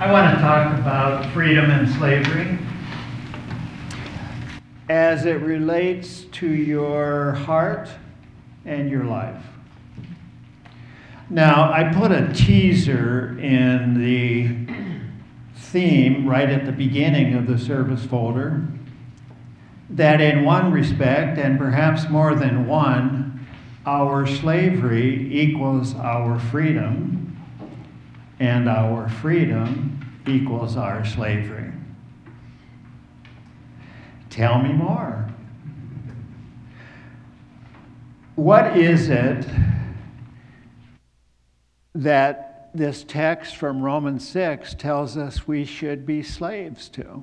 I want to talk about freedom and slavery as it relates to your heart and your life. Now, I put a teaser in the theme right at the beginning of the service folder that, in one respect, and perhaps more than one, our slavery equals our freedom, and our freedom equals our slavery. Tell me more. What is it that this text from Romans 6 tells us we should be slaves to?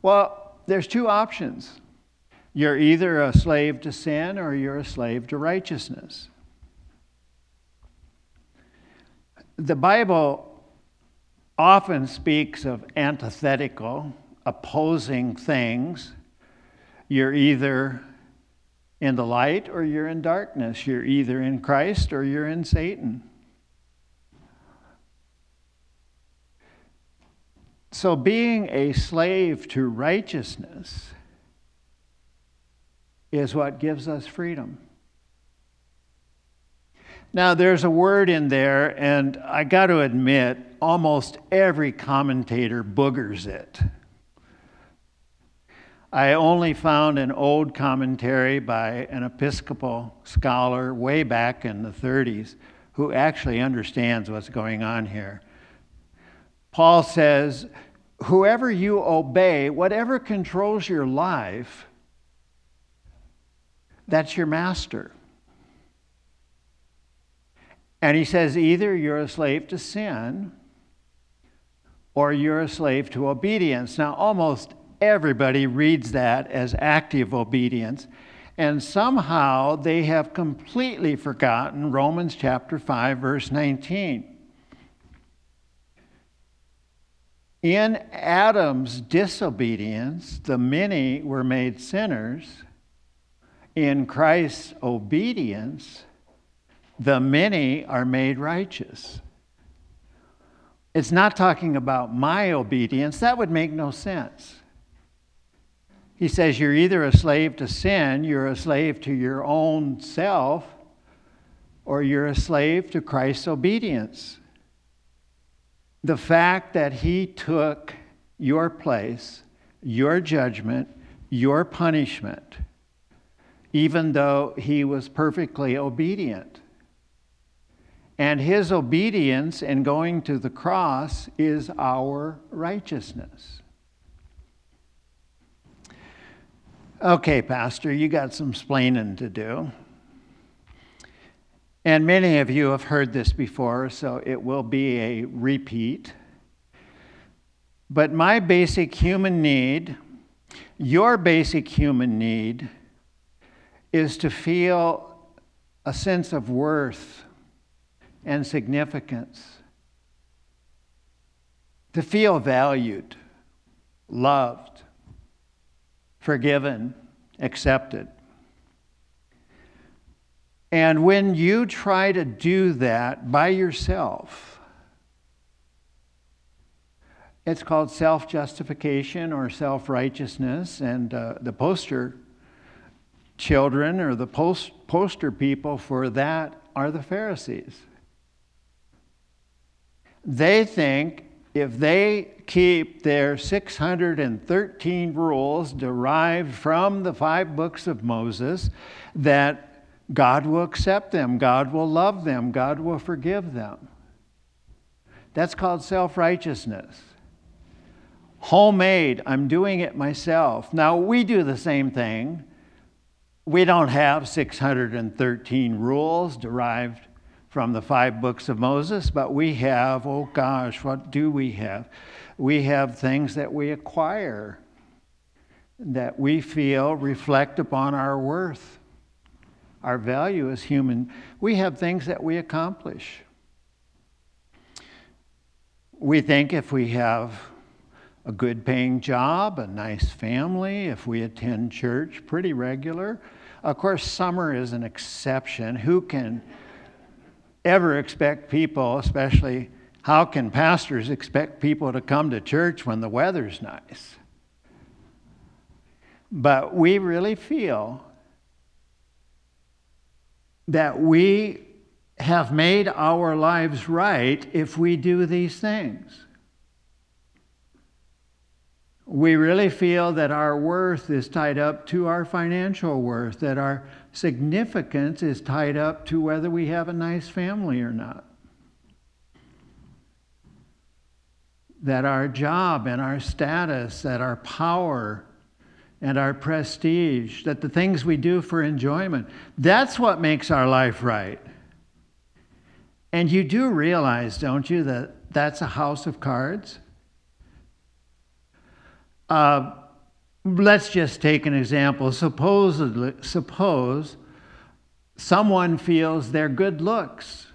Well, there's two options. You're either a slave to sin or you're a slave to righteousness. The Bible often speaks of antithetical, opposing things. You're either in the light or you're in darkness. You're either in Christ or you're in Satan. So, being a slave to righteousness is what gives us freedom. Now, there's a word in there, and I got to admit, almost every commentator boogers it. I only found an old commentary by an Episcopal scholar way back in the 30s who actually understands what's going on here. Paul says, Whoever you obey, whatever controls your life, that's your master. And he says, either you're a slave to sin or you're a slave to obedience. Now, almost everybody reads that as active obedience, and somehow they have completely forgotten Romans chapter 5, verse 19. In Adam's disobedience, the many were made sinners. In Christ's obedience, the many are made righteous. It's not talking about my obedience. That would make no sense. He says you're either a slave to sin, you're a slave to your own self, or you're a slave to Christ's obedience the fact that he took your place, your judgment, your punishment, even though he was perfectly obedient. And his obedience in going to the cross is our righteousness. Okay, Pastor, you got some splaining to do. And many of you have heard this before, so it will be a repeat. But my basic human need, your basic human need, is to feel a sense of worth and significance, to feel valued, loved, forgiven, accepted. And when you try to do that by yourself, it's called self justification or self righteousness. And uh, the poster children or the post- poster people for that are the Pharisees. They think if they keep their 613 rules derived from the five books of Moses, that God will accept them, God will love them, God will forgive them. That's called self righteousness. Homemade, I'm doing it myself. Now, we do the same thing. We don't have 613 rules derived from the five books of Moses, but we have, oh gosh, what do we have? We have things that we acquire that we feel reflect upon our worth our value as human, we have things that we accomplish. We think if we have a good paying job, a nice family, if we attend church pretty regular, of course, summer is an exception. Who can ever expect people, especially How can pastors expect people to come to church when the weather's nice? But we really feel that we have made our lives right if we do these things. We really feel that our worth is tied up to our financial worth, that our significance is tied up to whether we have a nice family or not. That our job and our status, that our power and our prestige, that the things we do for enjoyment, that's what makes our life right. And you do realize, don't you, that that's a house of cards? Uh, let's just take an example. Supposedly, suppose someone feels their good looks.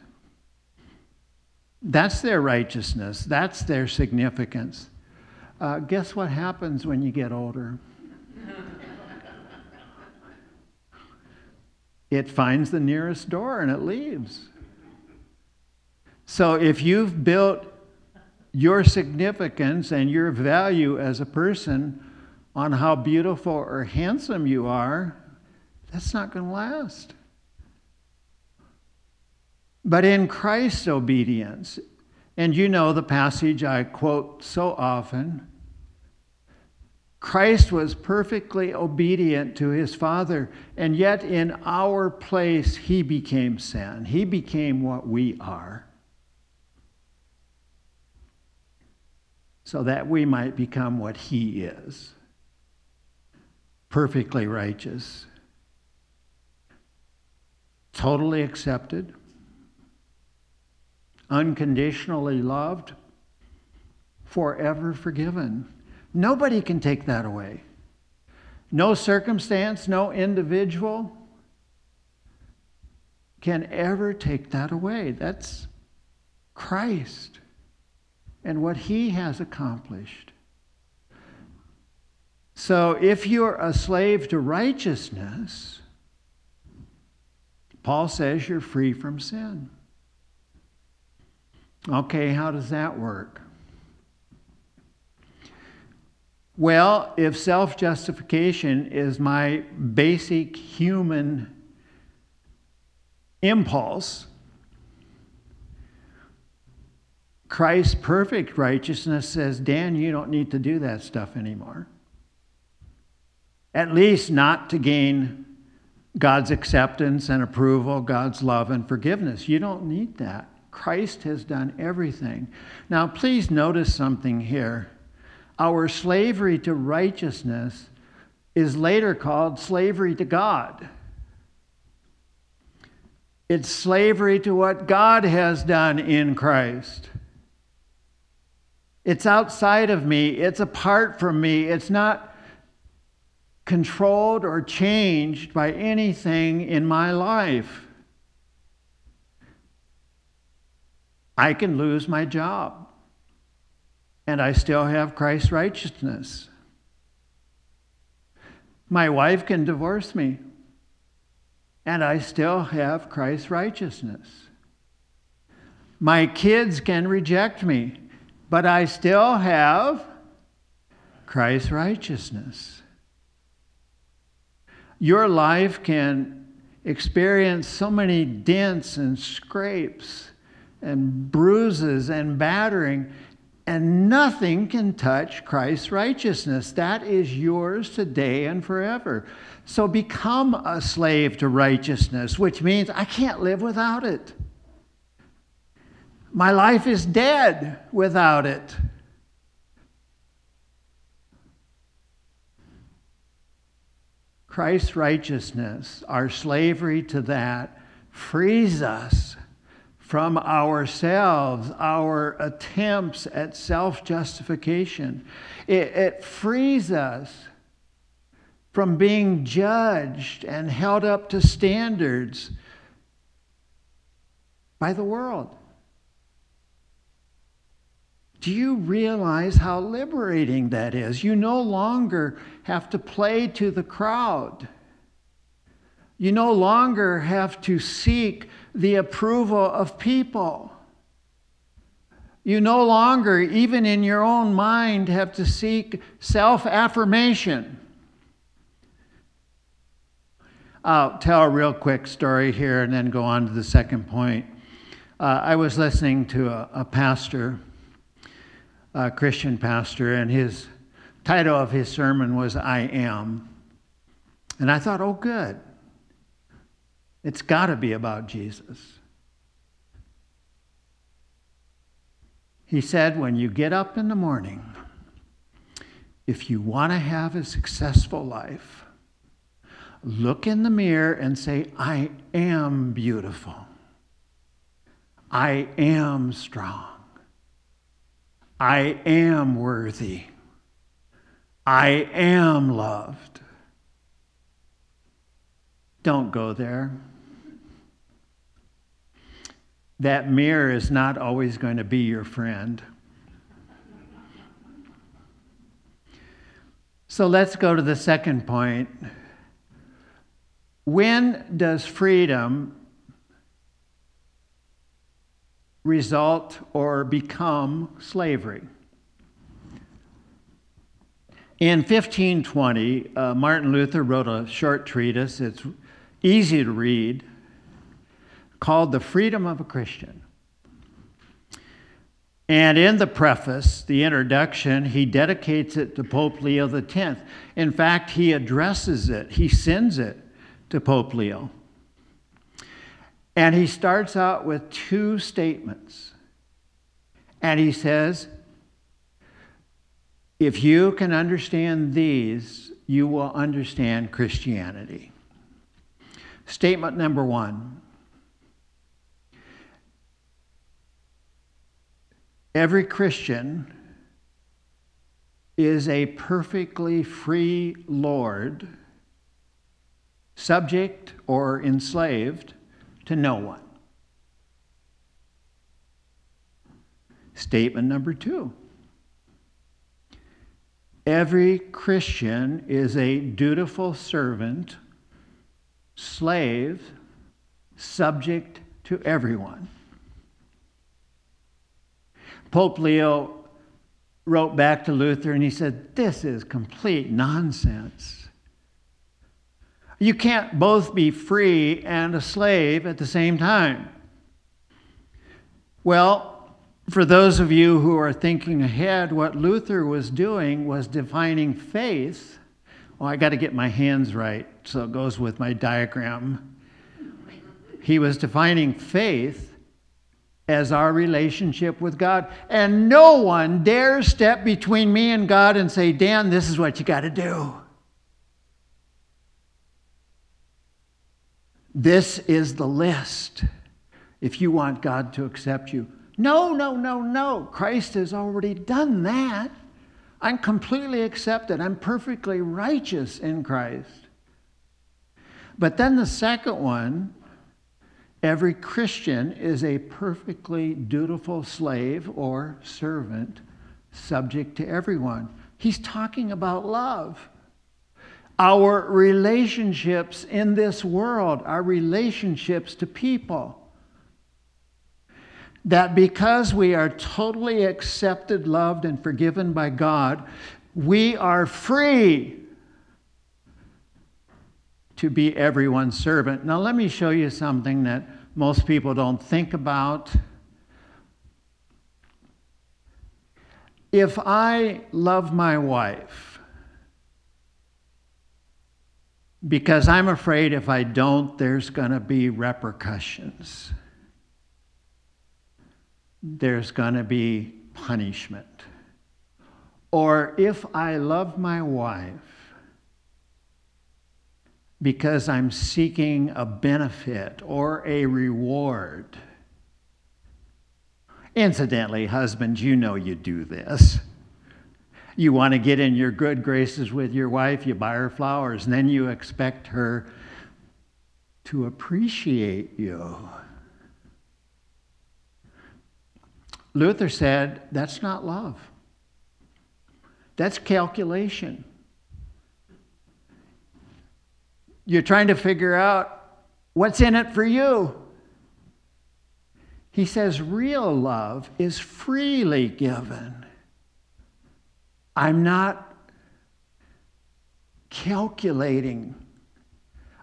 That's their righteousness. That's their significance. Uh, guess what happens when you get older? it finds the nearest door and it leaves. So if you've built your significance and your value as a person on how beautiful or handsome you are, that's not going to last. But in Christ's obedience, and you know the passage I quote so often Christ was perfectly obedient to his Father, and yet in our place, he became sin. He became what we are. so that we might become what He is perfectly righteous, totally accepted, unconditionally loved, forever forgiven. Nobody can take that away. No circumstance, no individual can ever take that away. That's Christ and what he has accomplished. So if you're a slave to righteousness, Paul says you're free from sin. Okay, how does that work? Well, if self justification is my basic human impulse, Christ's perfect righteousness says, Dan, you don't need to do that stuff anymore. At least not to gain God's acceptance and approval, God's love and forgiveness. You don't need that. Christ has done everything. Now, please notice something here. Our slavery to righteousness is later called slavery to God. It's slavery to what God has done in Christ. It's outside of me, it's apart from me, it's not controlled or changed by anything in my life. I can lose my job, and I still have Christ's righteousness. My wife can divorce me, and I still have Christ's righteousness. My kids can reject me, but I still have Christ's righteousness. Your life can experience so many dents and scrapes and bruises and battering, and nothing can touch Christ's righteousness. That is yours today and forever. So become a slave to righteousness, which means I can't live without it. My life is dead without it. Christ's righteousness, our slavery to that, frees us from ourselves, our attempts at self justification. It, it, frees us from being judged and held up to standards by the world. Do you realize how liberating that is? You no longer have to play to the crowd. You no longer have to seek the approval of people. You no longer, even in your own mind, have to seek self affirmation. I'll tell a real quick story here and then go on to the second point. Uh, I was listening to a, a pastor, a Christian pastor, and his title of his sermon was I Am. And I thought, oh, good. It's got to be about Jesus. He said, when you get up in the morning, if you want to have a successful life, look in the mirror and say, I am beautiful. I am strong. I am worthy. I am loved. Don't go there. That mirror is not always going to be your friend. So let's go to the second point. When does freedom result or become slavery? In 1520, uh, Martin Luther wrote a short treatise. It's easy to read, called The Freedom of a Christian. And in the preface, the introduction, he dedicates it to Pope Leo X. In fact, he addresses it, he sends it to Pope Leo. And he starts out with two statements. And he says, if you can understand these, you will understand Christianity. Statement number one Every Christian is a perfectly free Lord, subject or enslaved to no one. Statement number two Every Christian is a dutiful servant slave, subject to everyone. Pope Leo wrote back to Luther and he said, This is complete nonsense. You can't both be free and a slave at the same time. Well, for those of you who are thinking ahead, what Luther was doing was defining faith well, I got to get my hands right, so it goes with my diagram. He was defining faith as our relationship with God. And no one dares step between me and God and say, Dan, this is what you got to do. This is the list if you want God to accept you. No, no, no, no. Christ has already done that. I'm completely accepted. I'm perfectly righteous in Christ. But then the second one every Christian is a perfectly dutiful slave or servant, subject to everyone. He's talking about love. Our relationships in this world, our relationships to people that because we are totally accepted, loved, and forgiven by God, we are free to be everyone's servant. Now, let me show you something that most people don't think about. If I love my wife, because I'm afraid if I don't, there's going to be repercussions there's going to be punishment. Or if I love my wife because I'm seeking a benefit or a reward. Incidentally, husbands, you know you do this. You want to get in your good graces with your wife, you buy her flowers, and then you expect her to appreciate you. Luther said that's not love, that's calculation. You're trying to figure out what's in it for you. He says real love is freely given. I'm not calculating.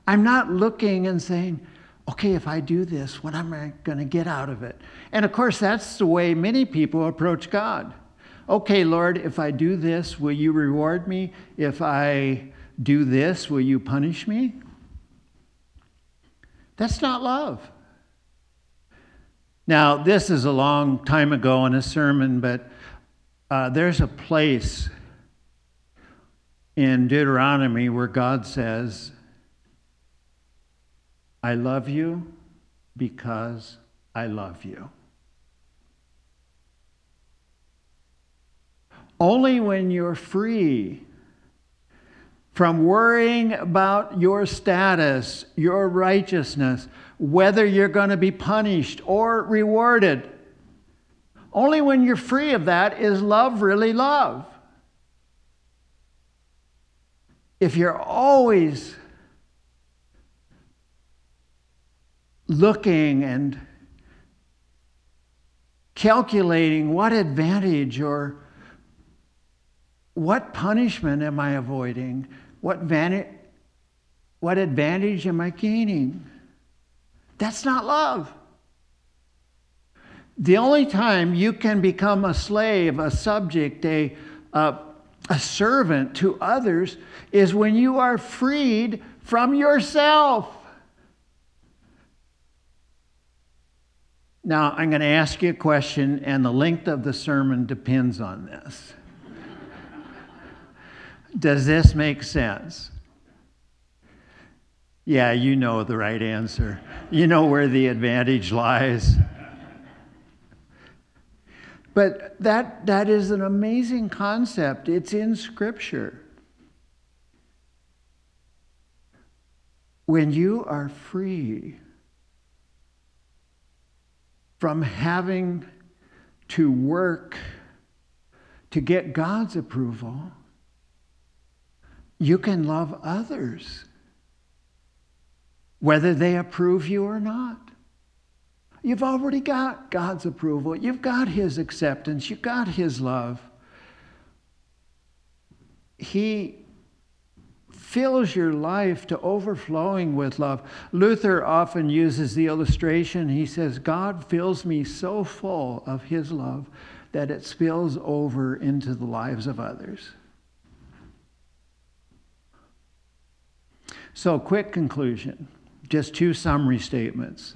I'm not looking and saying, okay, if I do this, what am I going to get out of it? And of course, that's the way many people approach God. Okay, Lord, if I do this, will you reward me? If I do this, will you punish me? That's not love. Now, this is a long time ago in a sermon, but uh, there's a place in Deuteronomy where God says, I love you because I love you. Only when you're free from worrying about your status, your righteousness, whether you're going to be punished or rewarded. Only when you're free of that is love really love. If you're always looking and calculating what advantage or what punishment am I avoiding? What, van- what advantage am I gaining? That's not love. The only time you can become a slave, a subject, a, a, a servant to others is when you are freed from yourself. Now, I'm going to ask you a question, and the length of the sermon depends on this. Does this make sense? Yeah, you know the right answer. You know where the advantage lies. But that, that is an amazing concept. It's in Scripture. When you are free from having to work to get God's approval, you can love others, whether they approve you or not. You've already got God's approval, you've got His acceptance, you've got His love. He fills your life to overflowing with love. Luther often uses the illustration. He says, God fills me so full of his love that it spills over into the lives of others. So, quick conclusion just two summary statements.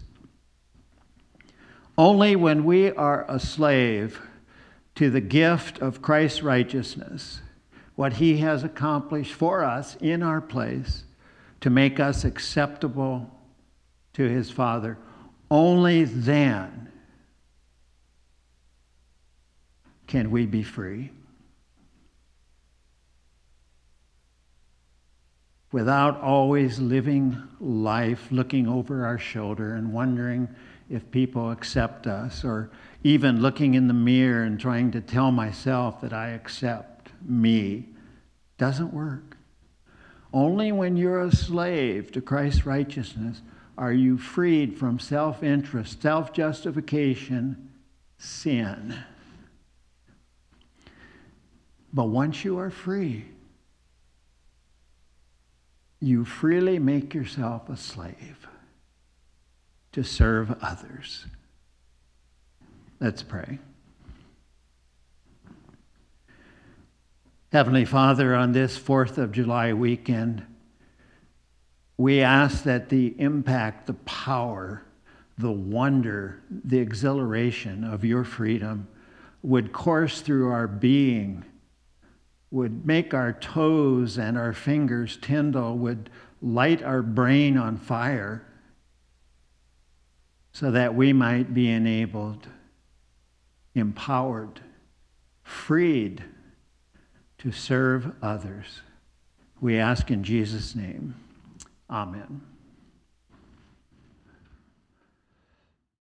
Only when we are a slave to the gift of Christ's righteousness what he has accomplished for us in our place to make us acceptable to his Father. Only then can we be free. Without always living life looking over our shoulder and wondering if people accept us, or even looking in the mirror and trying to tell myself that I accept me doesn't work. Only when you're a slave to Christ's righteousness are you freed from self interest, self justification, sin. But once you are free, you freely make yourself a slave to serve others. Let's pray. Heavenly Father, on this 4th of July weekend, we ask that the impact, the power, the wonder, the exhilaration of your freedom would course through our being, would make our toes and our fingers tingle, would light our brain on fire, so that we might be enabled, empowered, freed to serve others. We ask in Jesus' name. Amen.